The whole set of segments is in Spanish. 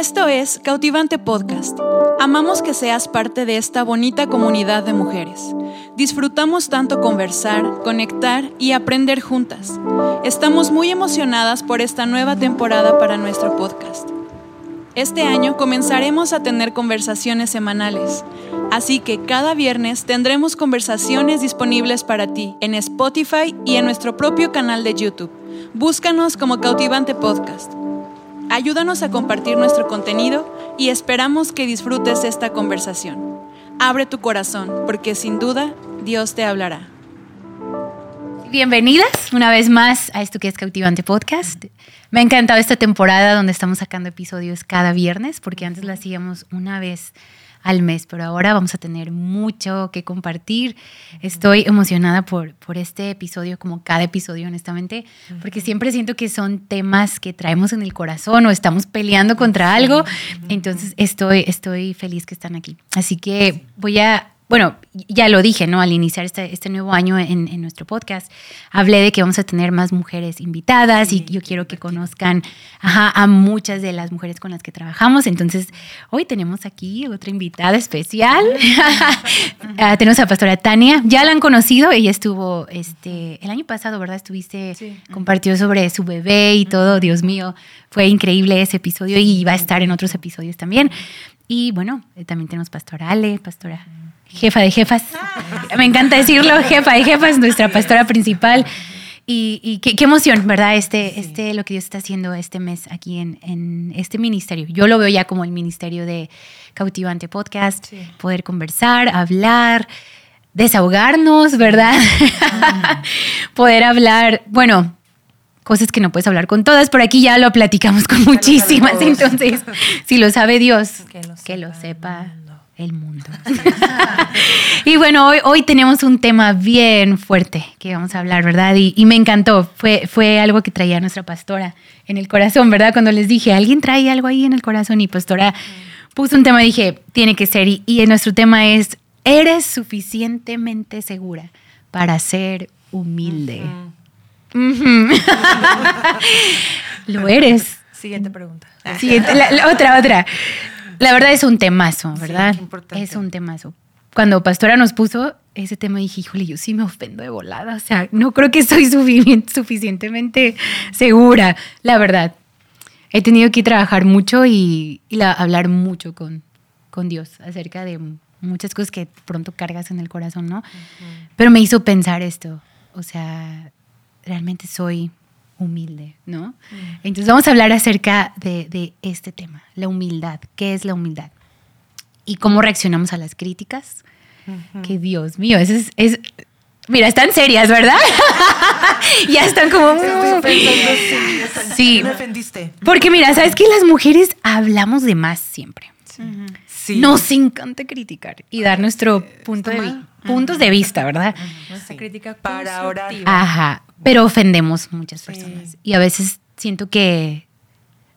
Esto es Cautivante Podcast. Amamos que seas parte de esta bonita comunidad de mujeres. Disfrutamos tanto conversar, conectar y aprender juntas. Estamos muy emocionadas por esta nueva temporada para nuestro podcast. Este año comenzaremos a tener conversaciones semanales, así que cada viernes tendremos conversaciones disponibles para ti en Spotify y en nuestro propio canal de YouTube. Búscanos como Cautivante Podcast. Ayúdanos a compartir nuestro contenido y esperamos que disfrutes esta conversación. Abre tu corazón, porque sin duda Dios te hablará. Bienvenidas una vez más a esto que es Cautivante Podcast. Me ha encantado esta temporada donde estamos sacando episodios cada viernes, porque antes lo hacíamos una vez al mes, pero ahora vamos a tener mucho que compartir. Estoy emocionada por, por este episodio, como cada episodio, honestamente, porque siempre siento que son temas que traemos en el corazón o estamos peleando contra algo. Entonces estoy, estoy feliz que están aquí. Así que voy a bueno, ya lo dije, ¿no? Al iniciar este, este nuevo año en, en, nuestro podcast, hablé de que vamos a tener más mujeres invitadas y yo quiero que conozcan a muchas de las mujeres con las que trabajamos. Entonces, hoy tenemos aquí otra invitada especial. uh, tenemos a Pastora Tania. Ya la han conocido, ella estuvo este, el año pasado, ¿verdad? Estuviste, sí. compartió sobre su bebé y todo. Dios mío, fue increíble ese episodio y va a estar en otros episodios también. Y bueno, eh, también tenemos Pastora Ale, Pastora jefa de jefas. Me encanta decirlo, jefa de jefas, nuestra pastora principal. Y, y qué, qué, emoción, ¿verdad? Este, sí. este, lo que Dios está haciendo este mes aquí en, en, este ministerio. Yo lo veo ya como el ministerio de Cautivante Podcast, sí. poder conversar, hablar, desahogarnos, ¿verdad? Mm. poder hablar, bueno, cosas que no puedes hablar con todas, por aquí ya lo platicamos con muchísimas, entonces, si lo sabe Dios, que lo sepa. Lo sepa el mundo. y bueno, hoy, hoy, tenemos un tema bien fuerte que vamos a hablar, ¿verdad? Y, y, me encantó. Fue, fue algo que traía nuestra pastora en el corazón, ¿verdad? Cuando les dije, ¿alguien trae algo ahí en el corazón? Y pastora puso un tema y dije, tiene que ser. Y, y nuestro tema es, ¿eres suficientemente segura para ser humilde? Uh -huh. Uh -huh. Lo eres. Siguiente pregunta. Siguiente, la, la, otra, otra. La verdad es un temazo, ¿verdad? Sí, es un temazo. Cuando Pastora nos puso ese tema, dije, híjole, yo sí me ofendo de volada. O sea, no creo que soy suficientemente segura, la verdad. He tenido que trabajar mucho y, y la, hablar mucho con, con Dios acerca de muchas cosas que pronto cargas en el corazón, ¿no? Uh -huh. Pero me hizo pensar esto. O sea, realmente soy humilde, ¿no? Mm. Entonces vamos a hablar acerca de, de, este tema, la humildad. ¿Qué es la humildad? Y cómo reaccionamos a las críticas. Uh -huh. Que Dios mío, eso es, es Mira, están serias, ¿verdad? ya están como... Mm. Pensando, sí. Me ofendiste. Porque mira, ¿sabes que las mujeres hablamos de más siempre? Sí. Sí. Nos encanta criticar y dar nuestro punto de, vi puntos de vista, ¿verdad? Nuestra crítica para ahora. Ajá, pero ofendemos muchas personas. Y a veces siento que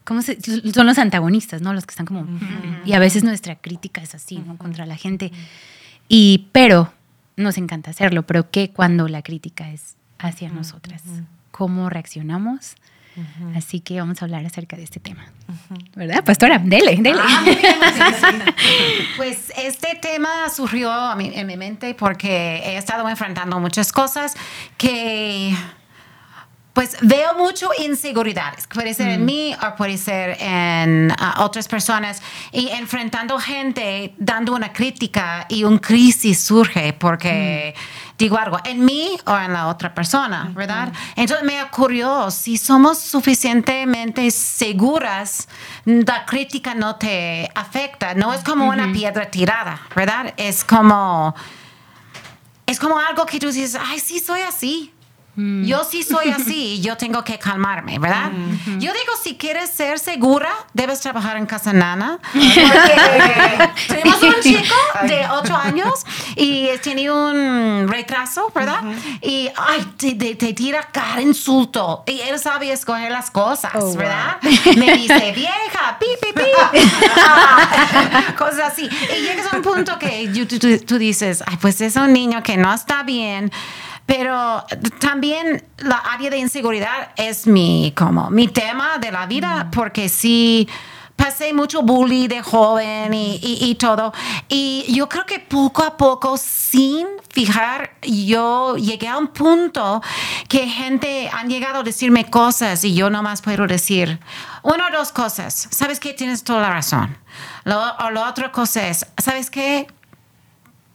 ¿cómo se, son los antagonistas, ¿no? Los que están como... Uh -huh. Y a veces nuestra crítica es así, ¿no? Contra la gente. Y, pero nos encanta hacerlo, pero ¿qué cuando la crítica es hacia uh -huh. nosotras? ¿Cómo reaccionamos? Uh -huh. Así que vamos a hablar acerca de este tema. Uh -huh. ¿Verdad, pastora? Dele, dele. Ah, pues este tema surgió a mí, en mi mente porque he estado enfrentando muchas cosas que pues veo mucho inseguridades. Puede ser mm. en mí o puede ser en uh, otras personas. Y enfrentando gente, dando una crítica y un crisis surge porque mm. digo algo en mí o en la otra persona, mm. ¿verdad? Entonces me ocurrió, si somos suficientemente seguras, la crítica no te afecta. No es como -hmm. una piedra tirada, ¿verdad? Es como... Es como algo que tú dices, ay, sí, soy así. Mm. Yo sí soy así y yo tengo que calmarme, ¿verdad? Mm -hmm. Yo digo, si quieres ser segura, debes trabajar en casa nana. tenemos un chico de 8 años y tiene un retraso, ¿verdad? Y ay, te, te, te, tira cada insulto y él sabe escoger las cosas, oh, ¿verdad? Wow. Me dice, vieja, pi, pi, pi. cosas así. Y llegas a un punto que tú, tú, tú dices, ay, pues es un niño que no está bien pero también la área de inseguridad es mi, como, mi tema de la vida, porque sí pasé mucho bullying de joven y, y, y, todo. Y yo creo que poco a poco, sin fijar, yo llegué a un punto que gente han llegado a decirme cosas y yo nomás puedo decir una o dos cosas. ¿Sabes qué? Tienes toda la razón. Lo, o la otra cosa es, ¿sabes qué?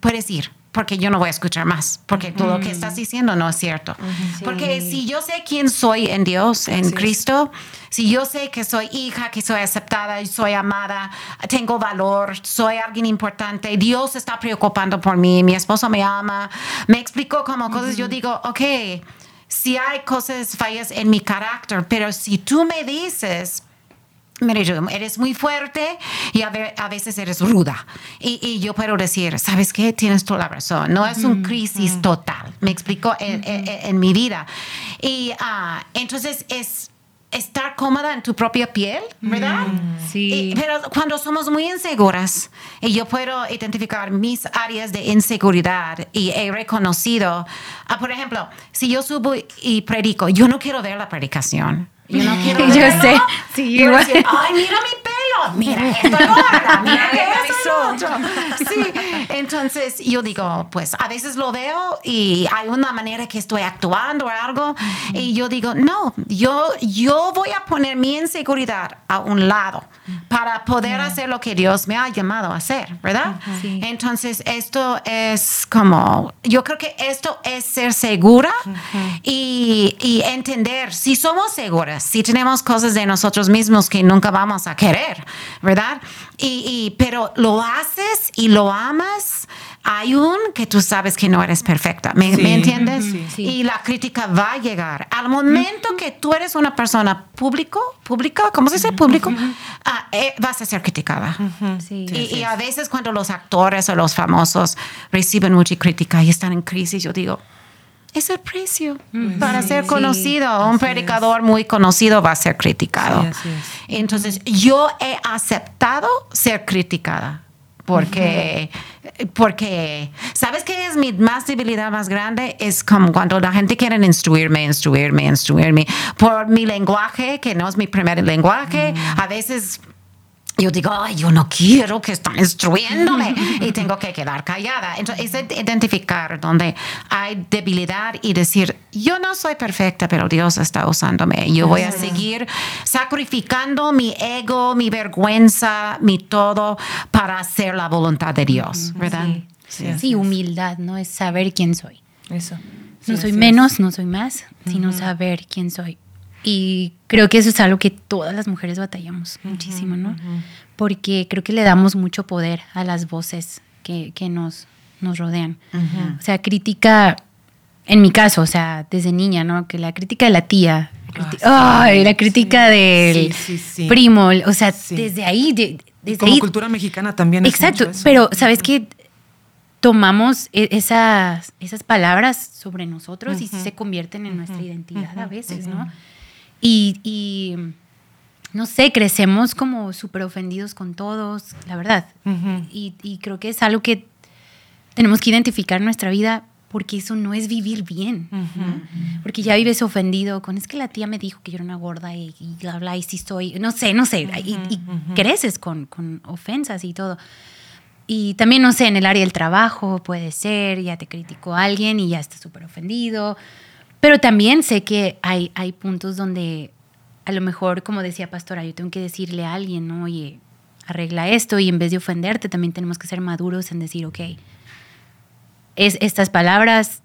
Puedes ir porque yo no voy a escuchar más, porque todo lo que estás diciendo no es cierto. Porque si yo sé quién soy en Dios, en Cristo, si yo sé que soy hija, que soy aceptada, soy amada, tengo valor, soy alguien importante, Dios está preocupando por mí, mi esposo me ama, me explicó como cosas, yo digo, ok, si hay cosas fallas en mi carácter, pero si tú me dices, Mire, eres muy fuerte y a, veces eres ruda. Y, yo puedo decir, ¿sabes qué? Tienes toda la razón. No es un crisis total. Me explico en, mi vida. Y uh, entonces es estar cómoda en tu propia piel, ¿verdad? Sí. pero cuando somos muy inseguras, y yo puedo identificar mis áreas de inseguridad y he reconocido, uh, por ejemplo, si yo subo y predico, yo no quiero ver la predicación. Yo no quiero Yo sé. Sí, igual. Ay, mira mi pelo. Mira esto gorda. Mira eso. Sí. Entonces yo digo, pues a veces lo veo y hay una manera que estoy actuando o algo y yo digo, no, yo, yo voy a poner mi inseguridad a un lado para poder hacer lo que Dios me ha llamado a hacer, ¿verdad? Entonces esto es como, yo creo que esto es ser segura y, y entender si somos seguras si tenemos cosas de nosotros mismos que nunca vamos a querer, ¿verdad? Y, pero lo haces y lo amas un que tú sabes que no eres perfecta. ¿Me, entiendes? Y la crítica va a llegar. Al momento que tú eres una persona público, pública, ¿cómo se dice? Público, ah, eh, vas a ser criticada. y, y, a veces cuando los actores o los famosos reciben mucha crítica y están en crisis, yo digo, es el precio para ser conocido. Un predicador muy conocido va a ser criticado. Entonces, yo he aceptado ser criticada porque, porque, ¿sabes qué es mi más debilidad más grande? Es como cuando la gente quiere instruirme, instruirme, instruirme por mi lenguaje, que no es mi primer lenguaje. A veces yo digo, ay, yo no quiero que están instruyéndome y tengo que quedar callada. Entonces, es identificar donde hay debilidad y decir, yo no soy perfecta, pero Dios está usándome. Yo voy a seguir sacrificando mi ego, mi vergüenza, mi todo para hacer la voluntad de Dios, ¿verdad? Sí, humildad, ¿no? Es saber quién soy. Eso. No soy menos, no soy más, sino saber quién soy. Y creo que eso es algo que todas las mujeres batallamos muchísimo, ¿no? Porque creo que le damos mucho poder a las voces que, que nos, nos rodean. O sea, crítica, en mi caso, o sea, desde niña, ¿no? Que la crítica de la tía, ah, ay, la crítica del primo, o sea, desde ahí... desde Como cultura mexicana también. Exacto, pero ¿sabes qué? tomamos e, esas, esas palabras sobre nosotros y se convierten en nuestra identidad a veces, ¿no? Y, no sé, crecemos como súper ofendidos con todos, la verdad. y, creo que es algo que tenemos que identificar en nuestra vida porque eso no es vivir bien. Porque ya vives ofendido con, es que la tía me dijo que yo era una gorda y, y bla, y si soy, no sé, no sé, y, creces con, con ofensas y todo. Y también, no sé, en el área del trabajo puede ser, ya te criticó alguien y ya estás súper ofendido. Pero también sé que hay, hay puntos donde a lo mejor, como decía Pastora, yo tengo que decirle a alguien, ¿no? oye, arregla esto y en vez de ofenderte, también tenemos que ser maduros en decir, ok, es, estas palabras,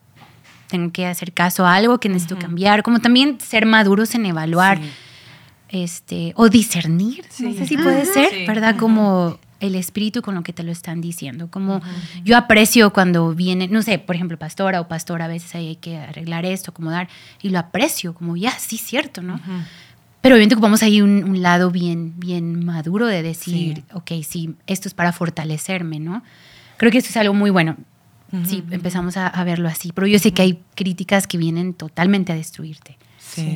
tengo que hacer caso a algo que necesito cambiar, como también ser maduros en evaluar. Este, o discernir, no sé si puede ser, ¿verdad? Como el espíritu con lo que te lo están diciendo. Como yo aprecio cuando viene, no sé, por ejemplo, pastora o pastora, a veces hay que arreglar esto, acomodar, y lo aprecio, como ya, sí, cierto, ¿no? Pero obviamente ocupamos ahí un, lado bien, bien maduro de decir, ok, sí, esto es para fortalecerme, ¿no? Creo que esto es algo muy bueno. Sí, empezamos a, verlo así, pero yo sé que hay críticas que vienen totalmente a destruirte.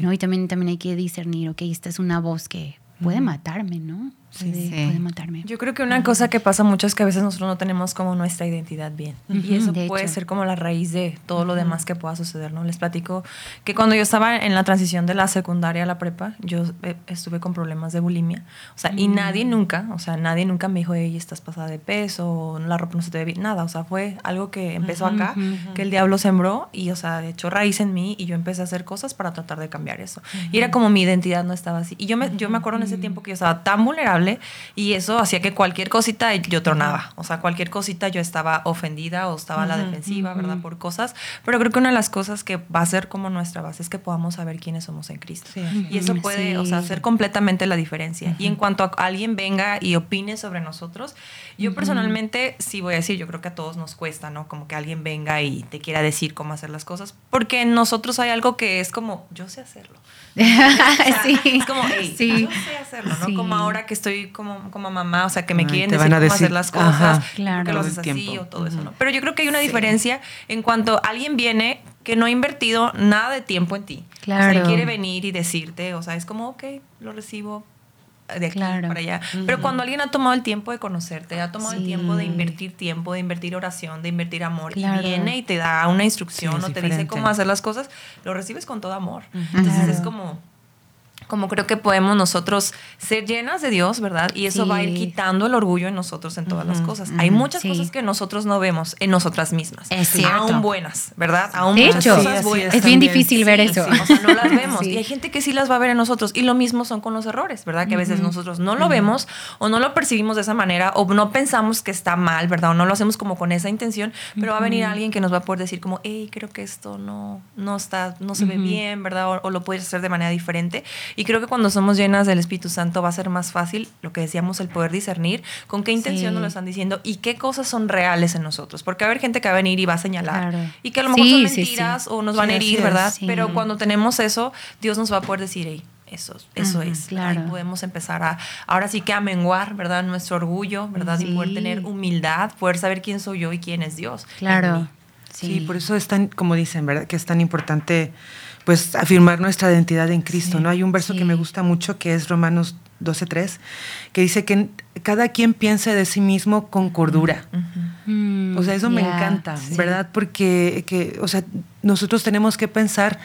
¿no? Y también, también hay que discernir, ok, esta es una voz que puede matarme, ¿no? Puede, matarme. Yo creo que una cosa que pasa mucho es que a veces nosotros no tenemos como nuestra identidad bien. Y eso puede ser como la raíz de todo lo demás que pueda suceder, ¿no? Les platico que cuando yo estaba en la transición de la secundaria a la prepa, yo eh, estuve con problemas de bulimia. O sea, y nadie nunca, o sea, nadie nunca me dijo, hey, estás pasada de peso, la ropa no se te ve bien, nada. O sea, fue algo que empezó acá, que el diablo sembró y, o sea, echó raíz en mí y yo empecé a hacer cosas para tratar de cambiar eso. Y era como mi identidad no estaba así. Y yo me, yo me acuerdo en ese tiempo que yo estaba tan vulnerable y eso hacía que cualquier cosita yo tronaba. O sea, cualquier cosita yo estaba ofendida o estaba a la defensiva, ¿verdad? Por cosas. Pero creo que una de las cosas que va a ser como nuestra base es que podamos saber quiénes somos en Cristo. Y eso puede, o sea, hacer completamente la diferencia. Y en cuanto a alguien venga y opine sobre nosotros, yo personalmente sí voy a decir, yo creo que a todos nos cuesta, ¿no? Como que alguien venga y te quiera decir cómo hacer las cosas, porque en nosotros hay algo que es como, yo sé hacerlo. sí. Es como, hey, sí. yo sé hacerlo, ¿no? Como ahora que estoy como, como mamá, o sea, que me quieren decir cómo hacer las cosas, claro. que lo haces así o todo eso, ¿no? Pero yo creo que hay una diferencia en cuanto alguien viene que no ha invertido nada de tiempo en ti. Claro. O sea, y quiere venir y decirte, o sea, es como, ok, lo recibo, de aquí para allá. Pero cuando alguien ha tomado el tiempo de conocerte, ha tomado el tiempo de invertir tiempo, de invertir oración, de invertir amor, y viene y te da una instrucción o te dice cómo hacer las cosas, lo recibes con todo amor. Entonces es como como creo que podemos nosotros ser llenas de Dios, ¿verdad? Y eso va a ir quitando el orgullo en nosotros en todas las cosas. Hay muchas cosas que nosotros no vemos en nosotras mismas. Es cierto. Aún buenas, ¿verdad? Aún de hecho, es bien difícil ver eso. o sea, no las vemos. Y hay gente que sí las va a ver en nosotros. Y lo mismo son con los errores, ¿verdad? Que a veces nosotros no lo vemos o no lo percibimos de esa manera o no pensamos que está mal, ¿verdad? O no lo hacemos como con esa intención, pero va a venir alguien que nos va a poder decir como, hey, creo que esto no, no está, no se ve bien, ¿verdad? O, o lo puedes hacer de manera diferente. Y creo que cuando somos llenas del Espíritu Santo va a ser más fácil, lo que decíamos, el poder discernir con qué intención nos lo están diciendo y qué cosas son reales en nosotros. Porque va a haber gente que va a venir y va a señalar y que a lo mejor son mentiras o nos van a herir, ¿verdad? Pero cuando tenemos eso, Dios nos va a poder decir, hey, eso, eso es. Claro. Ahí podemos empezar a, ahora sí que a menguar, ¿verdad? Nuestro orgullo, ¿verdad? Y poder tener humildad, poder saber quién soy yo y quién es Dios. Claro. Sí. por eso es tan, como dicen, ¿verdad? Que es tan importante pues afirmar nuestra identidad en Cristo, ¿no? Hay un verso que me gusta mucho que es Romanos 12:3, que dice que cada quien piense de sí mismo con cordura. o sea, eso me encanta, ¿verdad? Porque, que, o sea, nosotros tenemos que pensar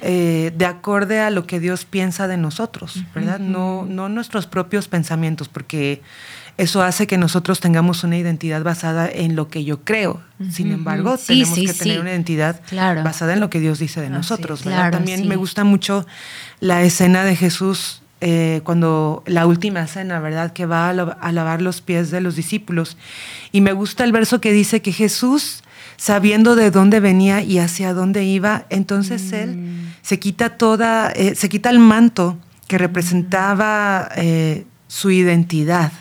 eh, de acorde a lo que Dios piensa de nosotros, ¿verdad? no, no nuestros propios pensamientos, porque eso hace que nosotros tengamos una identidad basada en lo que yo creo. Sin embargo, tenemos que tener una identidad basada en lo que Dios dice de nosotros. También me gusta mucho la escena de Jesús eh, cuando la última cena, ¿verdad? Que va a, lavar los pies de los discípulos. Y me gusta el verso que dice que Jesús, sabiendo de dónde venía y hacia dónde iba, entonces él mm. se quita toda, eh, se quita el manto que representaba eh, su identidad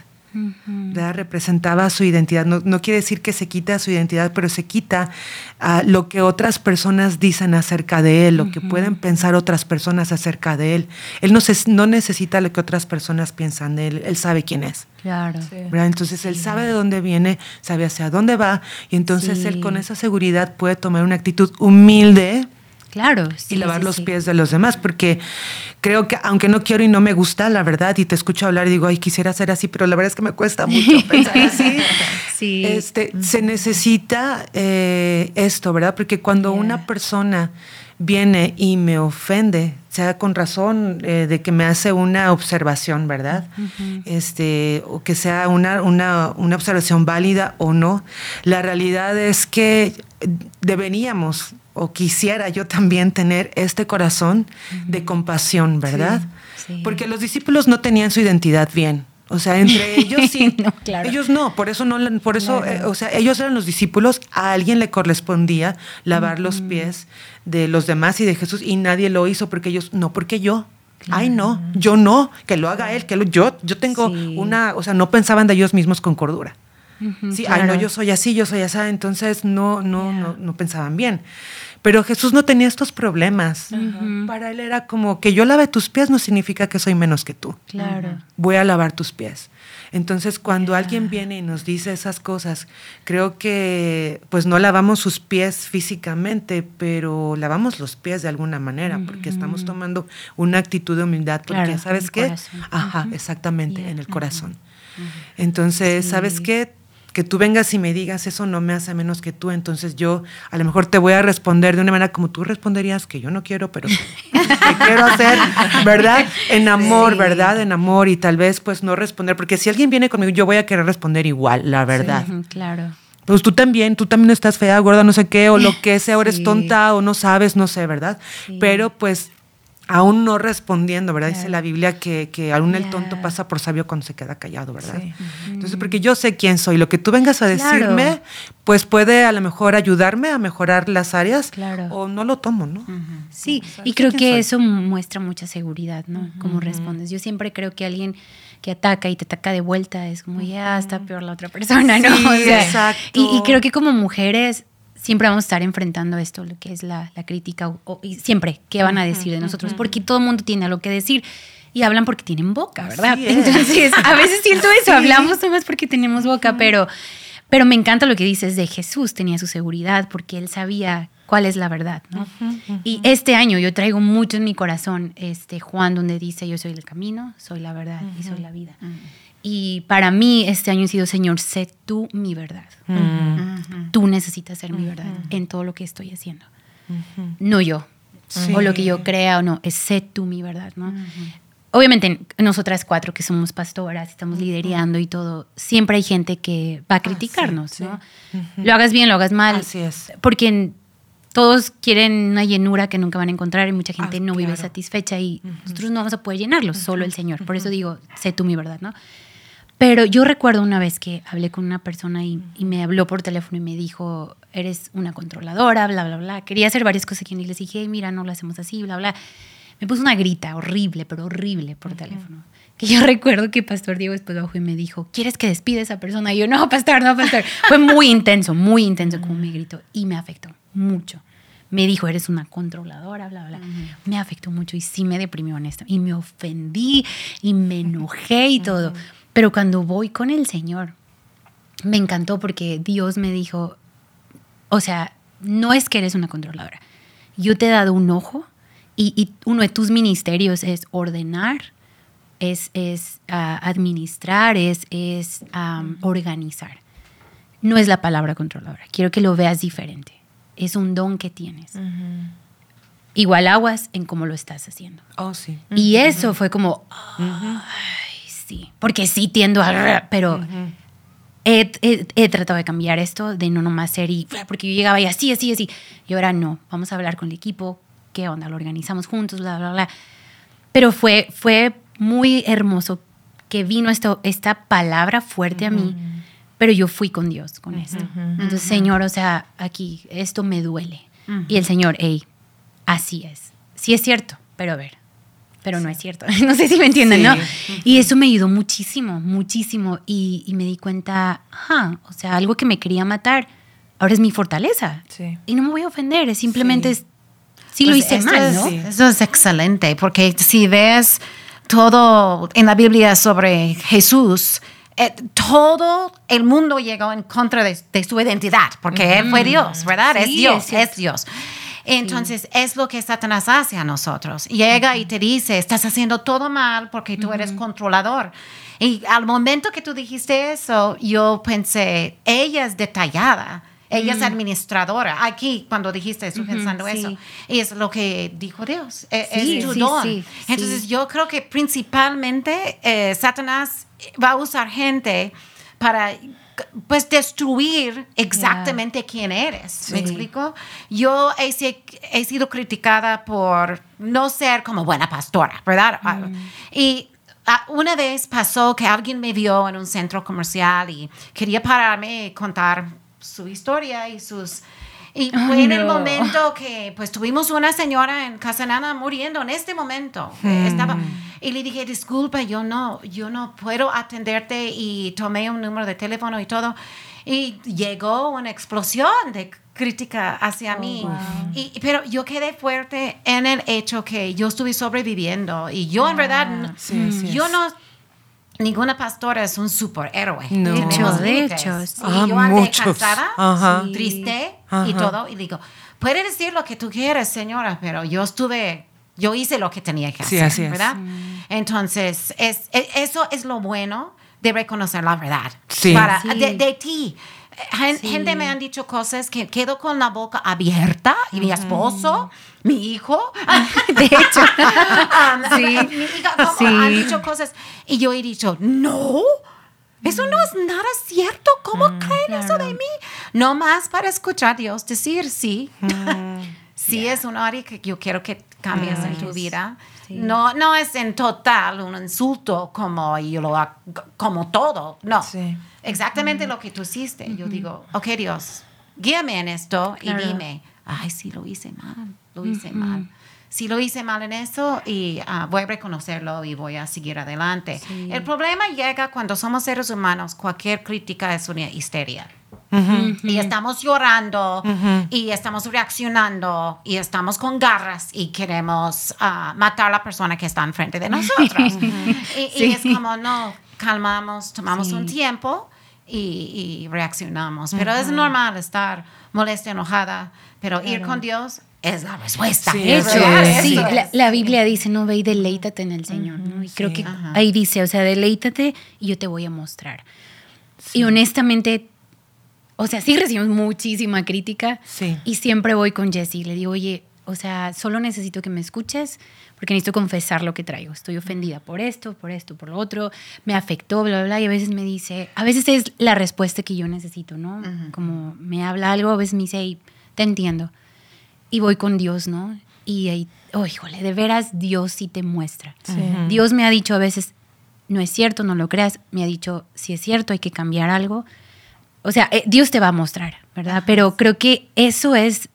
representaba su identidad. No, quiere decir que se quita su identidad, pero se quita ah, lo que otras personas dicen acerca de él, lo que pueden pensar otras personas acerca de él. Él no, no necesita lo que otras personas piensan de él, él sabe quién es. Claro. Entonces él sabe de dónde viene, sabe hacia dónde va, y entonces él con esa seguridad puede tomar una actitud humilde Claro. y lavar los pies de los demás, porque creo que aunque no quiero y no me gusta, la verdad, y te escucho hablar y digo, ay, quisiera ser así, pero la verdad es que me cuesta mucho pensar así. sí. Este, Se necesita eh, esto, ¿verdad? Porque cuando una persona viene y me ofende, sea con razón eh, de que me hace una observación, ¿verdad? este, o que sea una, una, una, observación válida o no. La realidad es que deberíamos o quisiera yo también tener este corazón de compasión, ¿verdad? Porque los discípulos no tenían su identidad bien. O sea, entre ellos sí. Ellos no, por eso no, por eso, eh, o sea, ellos eran los discípulos, a alguien le correspondía lavar los pies de los demás y de Jesús y nadie lo hizo porque ellos, no, porque yo. Ay, no, yo no, que lo haga él, que lo, yo, yo tengo una, o sea, no pensaban de ellos mismos con cordura sí, ay, no, yo soy así, yo soy así, entonces no, no, no, no pensaban bien. Pero Jesús no tenía estos problemas. Para él era como que yo lave tus pies no significa que soy menos que tú. Claro. Voy a lavar tus pies. Entonces, cuando alguien viene y nos dice esas cosas, creo que pues no lavamos sus pies físicamente, pero lavamos los pies de alguna manera, porque estamos tomando una actitud de humildad, porque ¿sabes qué? Ajá, exactamente, en el corazón. Entonces, ¿sabes qué? Que tú vengas y me digas eso no me hace menos que tú, entonces yo a lo mejor te voy a responder de una manera como tú responderías, que yo no quiero, pero que quiero hacer, ¿verdad? En amor, ¿verdad? En amor y tal vez pues no responder, porque si alguien viene conmigo, yo voy a querer responder igual, la verdad. claro. Pues tú también, tú también estás fea, gorda, no sé qué, o lo que sea, o eres tonta, o no sabes, no sé, ¿verdad? Pero pues aún no respondiendo, ¿verdad? Dice la Biblia que, que aún el tonto pasa por sabio cuando se queda callado, ¿verdad? Entonces, porque yo sé quién soy, lo que tú vengas a decirme, pues puede a lo mejor ayudarme a mejorar las áreas o no lo tomo, ¿no? Sí, y creo que eso muestra mucha seguridad, ¿no? Cómo respondes. Yo siempre creo que alguien que ataca y te ataca de vuelta es como, ya está peor la otra persona, ¿no? exacto. y creo que como mujeres siempre vamos a estar enfrentando esto, lo que es la, crítica, y siempre, ¿qué van a decir de nosotros? Porque todo el mundo tiene algo que decir y hablan porque tienen boca, ¿verdad? Entonces, a veces siento eso, hablamos nomás porque tenemos boca, pero, pero me encanta lo que dices de Jesús, tenía su seguridad porque él sabía cuál es la verdad, ¿no? Y este año yo traigo mucho en mi corazón este Juan donde dice, yo soy el camino, soy la verdad y soy la vida. Y para mí este año ha sido, Señor, sé tú mi verdad. Tú necesitas ser mi verdad en todo lo que estoy haciendo. No yo. O lo que yo crea o no, es sé tú mi verdad, ¿no? Obviamente, nosotras cuatro que somos pastoras, estamos liderando y todo, siempre hay gente que va a ah, criticarnos, ¿no? Lo hagas bien, lo hagas mal. Así es. Porque todos quieren una llenura que nunca van a encontrar y mucha gente ah, no vive satisfecha y nosotros no vamos a poder llenarlo, solo el Señor. Por eso digo, sé tú mi verdad, ¿no? Pero yo recuerdo una vez que hablé con una persona y, me habló por teléfono y me dijo, eres una controladora, bla, bla, bla. Quería hacer varias cosas aquí y les dije, mira, no lo hacemos así, bla, bla. Me puso una grita horrible, pero horrible por teléfono. Que yo recuerdo que Pastor Diego después bajó y me dijo, ¿quieres que despide a esa persona? Y yo, no, Pastor, no, Pastor. Fue muy intenso, muy intenso como me gritó y me afectó mucho. Me dijo, eres una controladora, bla, bla. Me afectó mucho y sí me deprimió en esto. Y me ofendí y me enojé y todo. Pero cuando voy con el Señor, me encantó porque Dios me dijo, o sea, no es que eres una controladora. Yo te he dado un ojo y, uno de tus ministerios es ordenar, es, es ah, administrar, es, es organizar. No es la palabra controladora. Quiero que lo veas diferente. Es un don que tienes. Igual aguas en cómo lo estás haciendo. Oh, sí. Y eso fue como, sí, porque sí tiendo a... Pero he, tratado de cambiar esto, de no nomás ser y... Porque yo llegaba y así, así, así. Y ahora no, vamos a hablar con el equipo, qué onda, lo organizamos juntos, bla, bla, bla. Pero fue, fue muy hermoso que vino esto, esta palabra fuerte a mí, pero yo fui con Dios con esto. Entonces, Señor, o sea, aquí esto me duele. Y el Señor, hey, así es. Sí es cierto, pero a ver, pero no es cierto. no sé si me entienden, ¿no? Y eso me ayudó muchísimo, muchísimo. Y, me di cuenta, ajá, o sea, algo que me quería matar, ahora es mi fortaleza. Y no me voy a ofender, es simplemente, sí, lo pues hice mal, ¿no? Eso es excelente, porque si ves todo en la Biblia sobre Jesús, eh, todo el mundo llegó en contra de, su identidad, porque Él fue Dios, ¿verdad? es Dios, es Dios. Entonces, es lo que Satanás hace a nosotros. Llega y te dice, estás haciendo todo mal porque tú eres controlador. Y al momento que tú dijiste eso, yo pensé, ella es detallada. Ella es administradora. Aquí, cuando dijiste eso, pensando eso, y es lo que dijo Dios. E, es, tu don. Entonces, yo creo que principalmente eh, Satanás va a usar gente para pues destruir exactamente quién eres. ¿Me explico? Yo he, he, sido criticada por no ser como buena pastora, ¿verdad? Ah, mm. Y ah, una vez pasó que alguien me vio en un centro comercial y quería pararme y contar su historia y sus y fue en el momento que pues tuvimos una señora en Casa Nana muriendo en este momento. Hmm. Estaba, y le dije, disculpa, yo no, yo no puedo atenderte y tomé un número de teléfono y todo. Y llegó una explosión de crítica hacia mí. y, pero yo quedé fuerte en el hecho que yo estuve sobreviviendo y yo en verdad, yo no ninguna pastora es un superhéroe. No. De hecho, de hecho. Ah, yo andé cansada, triste y todo. Y digo, puede decir lo que tú quieres, señora, pero yo estuve, yo hice lo que tenía que hacer, así ¿verdad? Entonces, es, e, eso es lo bueno de reconocer la verdad. Para, de, ti. Gente me han dicho cosas que quedo con la boca abierta y mi esposo, mi hijo, de hecho, um, mi hija han dicho cosas y yo he dicho, no, eso no es nada cierto. ¿Cómo mm, creen eso de mí? No más para escuchar a Dios decir sí. Mm, sí es un área que yo quiero que cambies en tu vida. No, no es en total un insulto como yo lo como todo. No. Exactamente lo que tú hiciste. Yo digo, ok, Dios, guíame en esto y dime, ay, sí, lo hice mal, lo hice mal. Si lo hice mal en eso y ah, voy a reconocerlo y voy a seguir adelante. El problema llega cuando somos seres humanos, cualquier crítica es una histeria. Y estamos llorando y estamos reaccionando y estamos con garras y queremos ah, matar a la persona que está enfrente de nosotros. y, es como, no, calmamos, tomamos un tiempo y, reaccionamos. Pero es normal estar molesta, enojada, pero ir con Dios es la respuesta. Sí, la, Biblia dice, no ve y deleítate en el Señor. Y creo que ahí dice, o sea, deleítate y yo te voy a mostrar. Y honestamente, o sea, sí recibimos muchísima crítica. Y siempre voy con Jessie. Le digo, oye, o sea, solo necesito que me escuches porque necesito confesar lo que traigo. Estoy ofendida por esto, por esto, por lo otro. Me afectó, bla, bla, bla. Y a veces me dice, a veces es la respuesta que yo necesito, ¿no? Como me habla algo, a veces me dice, te entiendo y voy con Dios, ¿no? Y ahí, oh, híjole, de veras Dios sí te muestra. Dios me ha dicho a veces, no es cierto, no lo creas. Me ha dicho, si es cierto, hay que cambiar algo. O sea, eh, Dios te va a mostrar, ¿verdad? Pero creo que eso es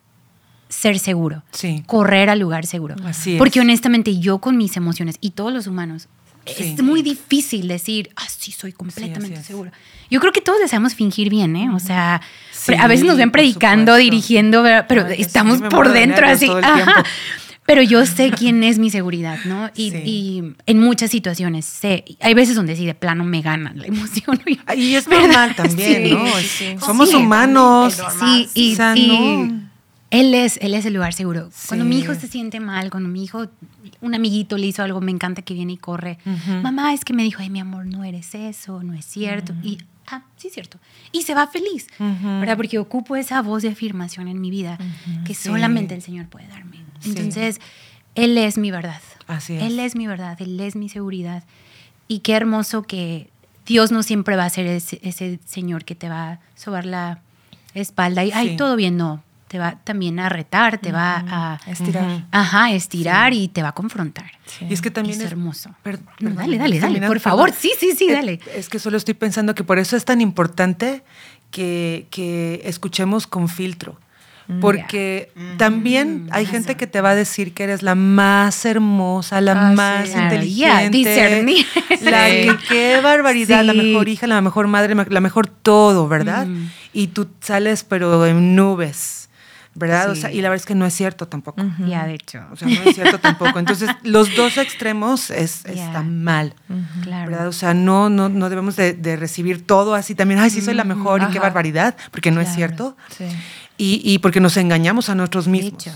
ser seguro. Sí. Correr al lugar seguro. Así es. Porque honestamente yo con mis emociones y todos los humanos, es muy difícil decir, ah, sí, soy completamente seguro. Yo creo que todos deseamos fingir bien, ¿eh? O sea, a veces nos ven predicando, dirigiendo, pero estamos por dentro así. Pero yo sé quién es mi seguridad, ¿no? Y, en muchas situaciones sé. Hay veces donde sí de plano me gana la emoción. Y es normal también, ¿no? Somos humanos. Sí, y, él es, él es el lugar seguro. Cuando mi hijo se siente mal, cuando mi hijo, un amiguito le hizo algo, me encanta que viene y corre. Mamá, es que me dijo, ay, mi amor, no eres eso, no es cierto. Y ah, sí es cierto. Y se va feliz, ¿verdad? Porque ocupo esa voz de afirmación en mi vida que solamente el Señor puede darme. Entonces, Él es mi verdad. Así es. Él es mi verdad, Él es mi seguridad. Y qué hermoso que Dios no siempre va a ser ese, Señor que te va a sobar la espalda y, ay, todo bien, no. Te va también a retar, te va a estirar. Ajá, estirar y te va a confrontar. Y es que también es, hermoso. dale, dale, dale, por favor. Sí, sí, sí, dale. Es, que solo estoy pensando que por eso es tan importante que, que escuchemos con filtro. Mm. Porque también hay gente que te va a decir que eres la más hermosa, la ah, más inteligente. La que, qué barbaridad, la mejor hija, la mejor madre, la mejor todo, ¿verdad? Mm. Y tú sales pero en nubes. ¿Verdad? O sea, y la verdad es que no es cierto tampoco. Ya, de hecho. O sea, no es cierto tampoco. Entonces, los dos extremos es, están mal, claro. ¿verdad? O sea, no, no, no debemos de, recibir todo así también, ay, sí soy la mejor y qué barbaridad, porque no es cierto. Sí. Y, y, porque nos engañamos a nosotros mismos.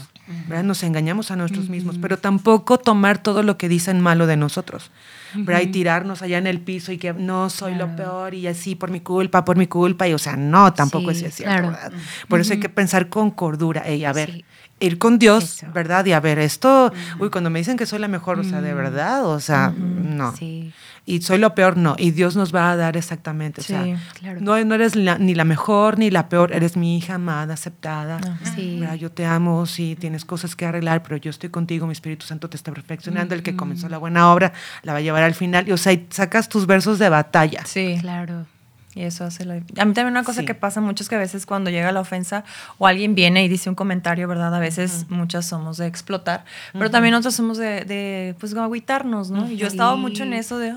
¿Verdad? Nos engañamos a nosotros mismos, pero tampoco tomar todo lo que dicen malo de nosotros. ¿verdad? Y tirarnos allá en el piso y que no soy lo peor y así por mi culpa, por mi culpa. Y o sea, no, tampoco es cierto. ¿verdad? Por eso hay que pensar con cordura. Ey, a ver, ir con Dios, ¿verdad? Y a ver, esto, uy, cuando me dicen que soy la mejor, o sea, de verdad, o sea, no. Y soy lo peor, no. Y Dios nos va a dar exactamente. O sea, no, no eres ni la mejor ni la peor, eres mi hija amada, aceptada. Yo te amo, sí, tienes cosas que arreglar, pero yo estoy contigo, mi Espíritu Santo te está perfeccionando. El que comenzó la buena obra la va a llevar al final. Y, o sea, sacas tus versos de batalla. Sí, claro. Y eso hace la... A mí también una cosa que pasa mucho es que a veces cuando llega la ofensa o alguien viene y dice un comentario, ¿verdad? A veces muchas somos de explotar, pero también otros somos de, de pues, agüitarnos, ¿no? Y yo he estado mucho en eso de,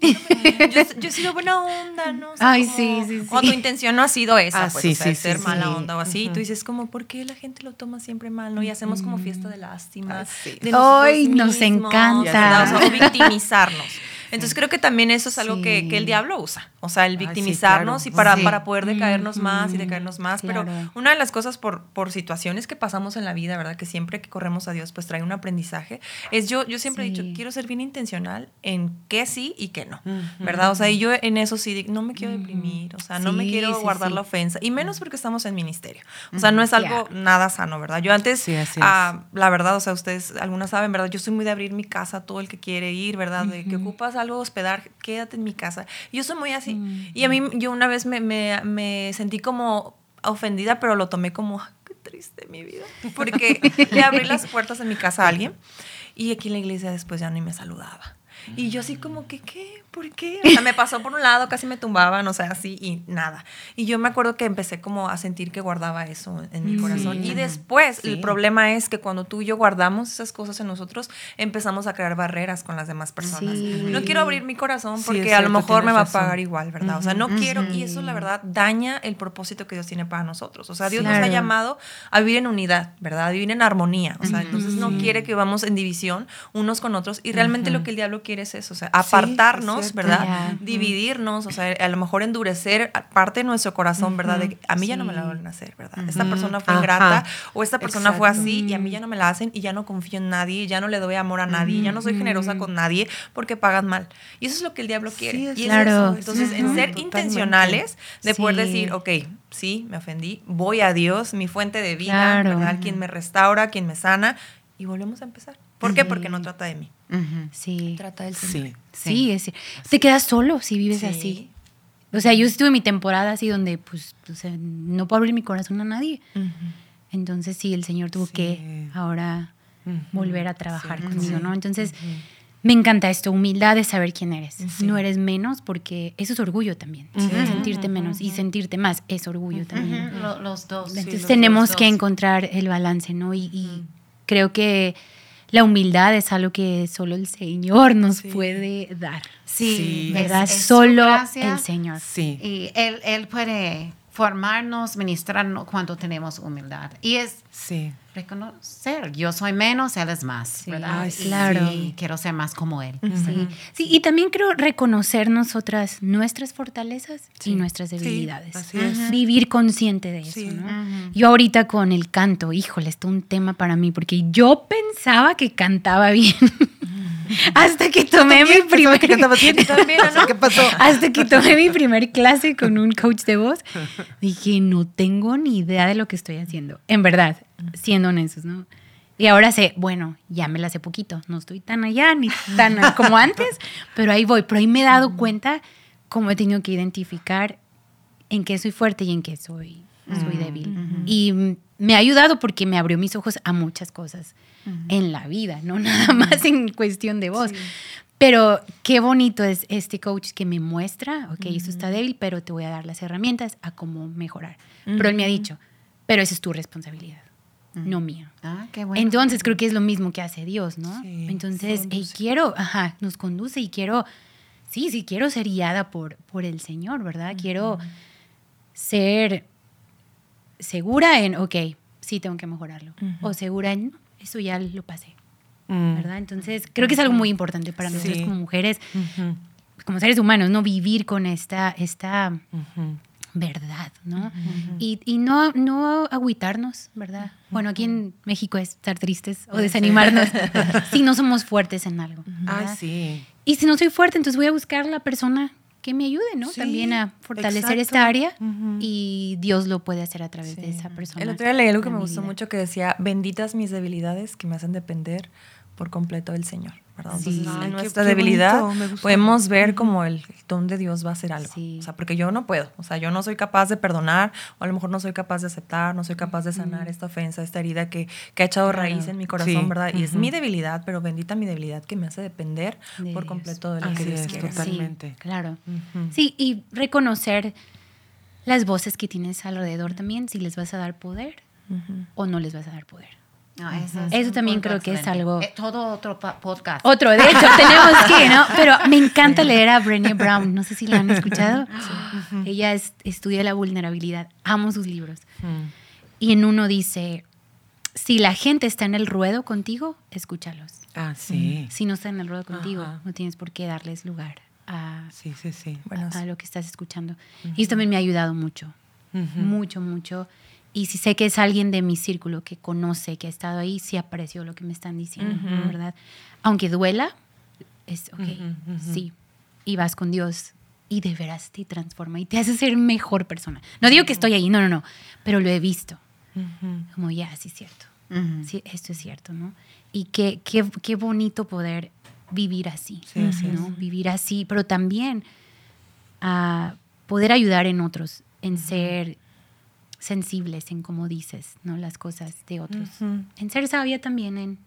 Yo, yo, he sido buena onda, ¿no? Ay, sí, sí, sí. O tu intención no ha sido esa, ah, pues, sí, o sea, sí, ser sí, mala onda o así. Y tú dices como, ¿por qué la gente lo toma siempre mal, no? Y hacemos como fiesta de lástima. Ay, nos encanta. O, victimizarnos. Entonces creo que también eso es algo que, que, el diablo usa. O sea, el victimizarnos y para, para poder decaernos más y decaernos más. Pero una de las cosas por, por situaciones que pasamos en la vida, ¿verdad? Que siempre que corremos a Dios, pues trae un aprendizaje. Es yo, yo siempre he dicho, quiero ser bien intencional en qué sí y qué no, ¿verdad? O sea, y yo en eso sí, no me quiero deprimir, o sea, no me quiero guardar la ofensa. Y menos porque estamos en ministerio. O sea, no es algo nada sano, ¿verdad? Yo antes, ah, la verdad, o sea, ustedes, algunas saben, ¿verdad? Yo soy muy de abrir mi casa a todo el que quiere ir, ¿verdad? De que ocupas algo hospedar, quédate en mi casa. Yo soy muy así. Y a mí, yo una vez me, me, me sentí como ofendida, pero lo tomé como, qué triste mi vida. Porque le abrí las puertas de mi casa a alguien y aquí en la iglesia después ya ni me saludaba. Y yo así como que, ¿qué? ¿Por qué? O sea, me pasó por un lado, casi me tumbaban, o sea, así y nada. Y yo me acuerdo que empecé como a sentir que guardaba eso en mi corazón. Y después, el problema es que cuando tú y yo guardamos esas cosas en nosotros, empezamos a crear barreras con las demás personas. No quiero abrir mi corazón porque a lo mejor me va a pagar igual, ¿verdad? O sea, no quiero, y eso la verdad daña el propósito que Dios tiene para nosotros. O sea, Dios nos ha llamado a vivir en unidad, ¿verdad? A vivir en armonía. O sea, entonces no quiere que vamos en división unos con otros. Y realmente lo que el diablo quiere es eso, o sea, apartarnos ¿verdad? Dividirnos, o sea, a lo mejor endurecer parte de nuestro corazón, ¿verdad? De, a mí ya no me la vuelven a hacer, ¿verdad? Esta persona fue ingrata o esta persona fue así y a mí ya no me la hacen y ya no confío en nadie, ya no le doy amor a nadie, ya no soy generosa con nadie porque pagan mal. Y eso es lo que el diablo quiere. y claro. Entonces, en ser intencionales de poder decir, ok, sí, me ofendí, voy a Dios, mi fuente de vida, ¿verdad? Quien me restaura, quien me sana y volvemos a empezar. ¿Por qué? Porque no trata de mí. Sí. Trata del Señor. Sí, es, te quedas solo si vives así. O sea, yo estuve en mi temporada así donde, pues, o sea, no puedo abrir mi corazón a nadie. Entonces, sí, el Señor tuvo que ahora volver a trabajar conmigo, ¿no? Entonces, me encanta esto, humildad de saber quién eres. No eres menos porque eso es orgullo también. Sentirte menos y sentirte más es orgullo también. Los dos. Entonces, tenemos que encontrar el balance, ¿no? y creo que la humildad es algo que solo el Señor nos puede dar. Sí, ¿verdad? solo el Señor. Sí. Y él, él puede formarnos, ministrarnos cuando tenemos humildad. Y es sí. reconocer, yo soy menos, él es más, ¿verdad? claro. Y quiero ser más como él. sí. sí, y también creo reconocer nosotras nuestras fortalezas y nuestras debilidades. Así es. Vivir consciente de eso, ¿no? Yo ahorita con el canto, híjole, esto es un tema para mí, porque yo pensaba que cantaba bien. Hasta que tomé mi primer ¿Qué pasó? Hasta que tomé mi primer clase con un coach de voz, dije, no tengo ni idea de lo que estoy haciendo. En verdad, siendo honestos, ¿no? Y ahora sé, bueno, ya me la sé poquito, no estoy tan allá ni tan como antes, pero ahí voy. Pero ahí me he dado cuenta cómo he tenido que identificar en qué soy fuerte y en qué soy, soy débil. Y me ha ayudado porque me abrió mis ojos a muchas cosas en la vida, no nada más en cuestión de voz. Pero qué bonito es este coach que me muestra, ok, eso está débil, pero te voy a dar las herramientas a cómo mejorar. Pero él me ha dicho, pero esa es tu responsabilidad, no mía. Ah, qué bueno. Entonces creo que es lo mismo que hace Dios, ¿no? Entonces, quiero, ajá, nos conduce y quiero, sí, sí, quiero ser guiada por, por el Señor, ¿verdad? Quiero ser segura en, ok, sí tengo que mejorarlo. O segura en, eso ya lo pasé. Mm. ¿Verdad? Entonces, creo que es algo muy importante para nosotros como mujeres, como seres humanos, ¿no? Vivir con esta, esta verdad, ¿no? y, y, no, no agüitarnos, ¿verdad? Bueno, aquí en México es estar tristes o desanimarnos si no somos fuertes en algo. Ah, sí. Y si no soy fuerte, entonces voy a buscar la persona que me ayude, ¿no? También a fortalecer esta área y Dios lo puede hacer a través de esa persona. El otro día leí algo que me gustó mucho que decía, benditas mis debilidades que me hacen depender por completo del Señor. Entonces, en nuestra debilidad podemos ver como el, don de Dios va a hacer algo. O sea, porque yo no puedo. O sea, yo no soy capaz de perdonar, o a lo mejor no soy capaz de aceptar, no soy capaz de sanar esta ofensa, esta herida que, que ha echado raíz en mi corazón, ¿verdad? Y es mi debilidad, pero bendita mi debilidad que me hace depender por completo de lo que Dios quiere. Totalmente. claro. Sí, y reconocer las voces que tienes alrededor también, si les vas a dar poder o no les vas a dar poder. No, ese es Eso también creo que es algo- Eh, todo otro podcast. Otro, de hecho, tenemos que, ¿no? Pero me encanta leer a Brené Brown. No sé si la han escuchado. Ella es- estudia la vulnerabilidad. Amo sus libros. Y en uno dice, si la gente está en el ruedo contigo, escúchalos. Ah, sí. Si no está en el ruedo contigo, Ajá. no tienes por qué darles lugar a, Sí, sí, sí. Bueno, a lo que estás escuchando. Y eso también me ha ayudado mucho, mucho, mucho. Y si sé que es alguien de mi círculo que conoce, que ha estado ahí, sí aprecio lo que me están diciendo, ¿verdad? Aunque duela, es ok, sí. Y vas con Dios y de veras te transforma y te hace ser mejor persona. No digo que estoy ahí, no, no, no, pero lo he visto. Como ya, sí es cierto. Sí, esto es cierto, ¿no? Y qué, qué, qué bonito poder vivir así, Sí, así ¿no? Vivir así, pero también a poder ayudar en otros, en ser sensibles en cómo dices, ¿no? Las cosas de otros. En ser sabia también en,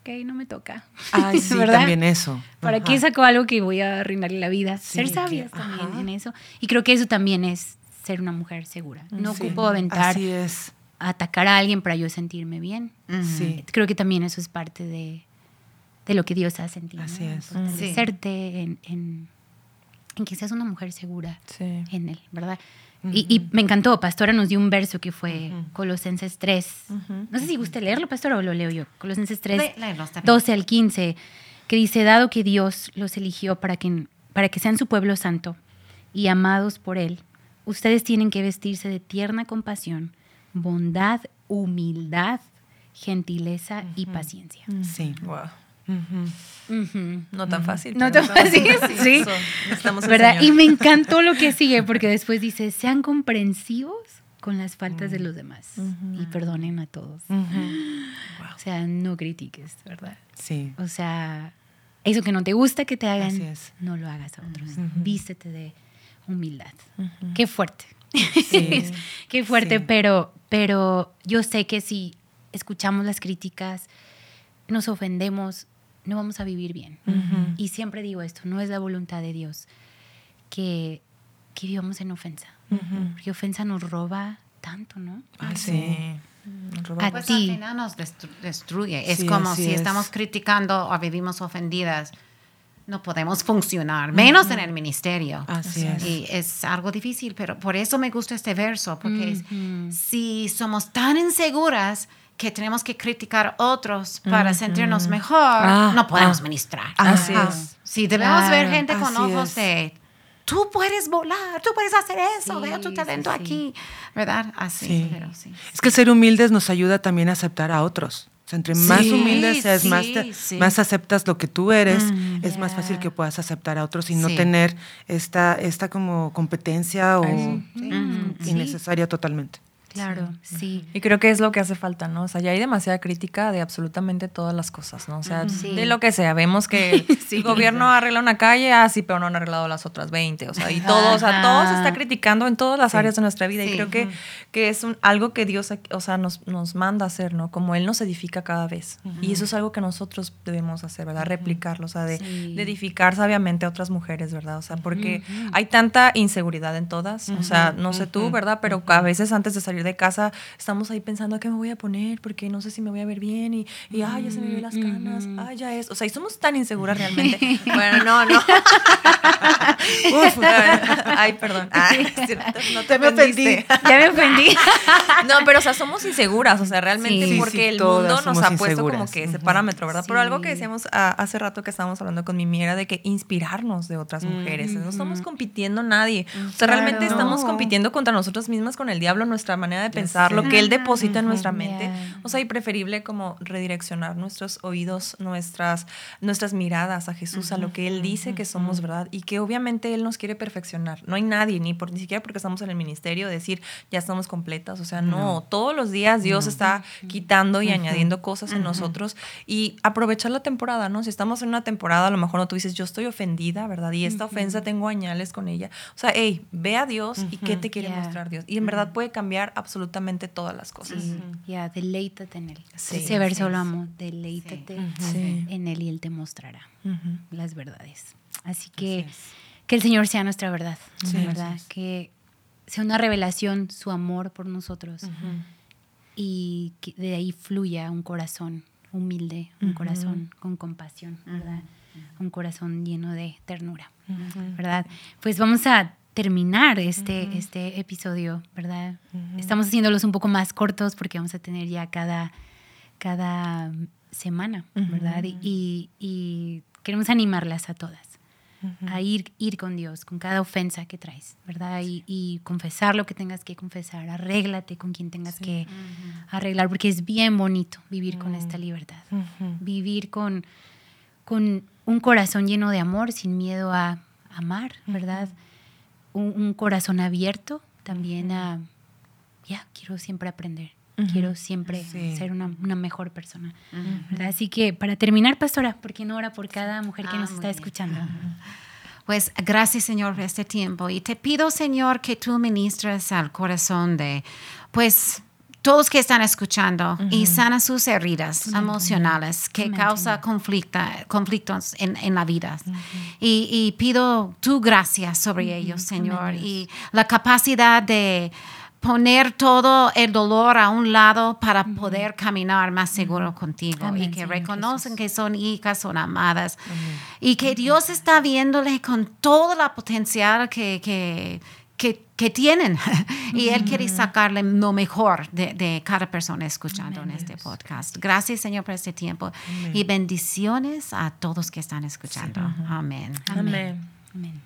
ok, no me toca. Ay, sí, ¿Verdad? también eso. ¿Para Ajá. qué saco algo que voy a arruinarle la vida? Sí, ser que- sabias también ajá. en eso. Y creo que eso también es ser una mujer segura. No Sí, ocupo aventar, Así es. atacar a alguien para yo sentirme bien. Sí. Creo que también eso es parte de, de lo que Dios hace en ti. ¿no? Así es. Fortalecerte en, en, en que seas una mujer segura Sí. en Él, ¿verdad? y, y me encantó, Pastora nos dio un verso que fue Colosenses 3. No sé si guste leerlo, Pastora, o lo leo yo. Colosenses 3, Lé- léelo, está bien. 12 al 15, que dice, dado que Dios los eligió para que, para que sean su pueblo santo y amados por Él, ustedes tienen que vestirse de tierna compasión, bondad, humildad, gentileza y paciencia. Sí. Wow. No tan fácil. No tan fácil, sí. Eso, ¿Verdad? Y me encantó lo que sigue, porque después dice, sean comprensivos con las faltas de los demás y perdonen a todos. O sea, no critiques, ¿verdad? Sí. O sea, eso que no te gusta que te hagan, no lo hagas a otros. Vístete de humildad. Qué fuerte. Sí. Qué fuerte, Sí. pero, pero yo sé que si escuchamos las críticas, nos ofendemos, no vamos a vivir bien. Y siempre digo esto, no es la voluntad de Dios que, que vivamos en ofensa. Porque ofensa nos roba tanto, ¿no? Ay, sí. Roba A Pues ti. al final nos destru- destruye. Es Sí, como si es. estamos criticando o vivimos ofendidas. No podemos funcionar, menos en el ministerio. Así es. Y es algo difícil, pero por eso me gusta este verso, porque si somos tan inseguras que tenemos que criticar a otros para sentirnos mejor, no podemos ah. ministrar. Así Ajá. es. Si debemos ver Claro, gente con ojos es. de tú puedes volar, tú puedes hacer eso, Sí, veo tu sí, talento sí. aquí, ¿verdad? Así, Sí. pero sí. Es que ser humildes nos ayuda también a aceptar a otros. O sea, entre más Sí, humildes seas, sí, más, te- sí. más aceptas lo que tú eres, Mm, es más ya. fácil que puedas aceptar a otros y no Sí. tener esta, esta como competencia o sí. Sí. innecesaria totalmente. Claro, sí. Y creo que es lo que hace falta, ¿no? O sea, ya hay demasiada crítica de absolutamente todas las cosas, ¿no? O sea, Sí. de lo que sea. Vemos que el gobierno arregla una calle, ah, sí, pero no han arreglado las otras 20. O sea, y todo, o sea, todo se está criticando en todas las áreas de nuestra vida. Sí. Y creo que, que es un, algo que Dios, o sea, nos, nos manda a hacer, ¿no? Como Él nos edifica cada vez. Y eso es algo que nosotros debemos hacer, ¿verdad? Replicarlo, o sea, de, Sí. de edificar sabiamente a otras mujeres, ¿verdad? O sea, porque hay tanta inseguridad en todas. O sea, no sé tú, ¿verdad? Pero a veces antes de salir de casa estamos ahí pensando qué me voy a poner, porque no sé si me voy a ver bien y, y ay, ya se me ven las canas, ay, ya es. O sea, y somos tan inseguras realmente. bueno, no, no. Uf, ay, perdón. Ay, no te me ofendí. Ya me ofendí. No, pero o sea, somos inseguras, o sea, realmente Sí, porque sí, el mundo nos ha puesto como que ese parámetro, ¿verdad? Pero algo que decíamos ah, hace rato que estábamos hablando con Mimi era de que inspirarnos de otras mujeres. No estamos compitiendo nadie. O sea, realmente estamos compitiendo contra nosotros mismas con el diablo, nuestra manera de pensar, lo que él deposita en nuestra mente. O sea, y preferible como redireccionar nuestros oídos, nuestras, nuestras miradas a Jesús, a lo que Él dice que somos, ¿verdad? Y que obviamente Él nos quiere perfeccionar. No hay nadie, ni, por, ni siquiera porque estamos en el ministerio, decir ya estamos completas. O sea, no, todos los días Dios está quitando y añadiendo cosas en nosotros y aprovechar la temporada, ¿no? Si estamos en una temporada, a lo mejor no tú dices, yo estoy ofendida, ¿verdad? Y esta ofensa tengo añales con ella. O sea, hey, ve a Dios y qué te quiere mostrar Dios. Y en verdad puede cambiar absolutamente todas las cosas. Sí, ya, deleítate en él. Sí, Ese verso así lo amo. Deleítate Sí. en él y él te mostrará Ujú. las verdades. Así que que el Señor sea nuestra verdad, Sí, ¿verdad? Que sea una revelación su amor por nosotros. y que de ahí fluya un corazón humilde, un corazón con compasión, ¿verdad? Un corazón lleno de ternura, ¿verdad? Pues vamos a terminar este, este episodio, ¿verdad? Estamos haciéndolos un poco más cortos porque vamos a tener ya cada, cada semana, ¿verdad? y, y, queremos animarlas a todas a ir, ir con Dios, con cada ofensa que traes, ¿verdad? Y, confesar lo que tengas que confesar, arréglate con quien tengas que arreglar, porque es bien bonito vivir con esta libertad, vivir con, con un corazón lleno de amor, sin miedo a amar, ¿verdad? Un, corazón abierto también a, ya, quiero siempre aprender. Quiero siempre ser una, mejor persona. Así que para terminar, pastora, ¿por qué no ora por cada mujer que ah, nos está escuchando? Pues gracias, Señor, por este tiempo. Y te pido, Señor, que tú ministres al corazón de, pues, todos que están escuchando y sana sus heridas emocionales que causa conflictos en, la vida. y, pido tu gracia sobre ellos, Señor, y la capacidad de poner todo el dolor a un lado para poder caminar más seguro contigo y que reconocen que son hijas, son amadas y que Dios está viéndole con todo la potencial que, que, que, tienen y Él quiere sacarle lo mejor de, cada persona escuchando en este podcast. Gracias Señor por este tiempo y bendiciones a todos que están escuchando. Amén. Amén. Amén.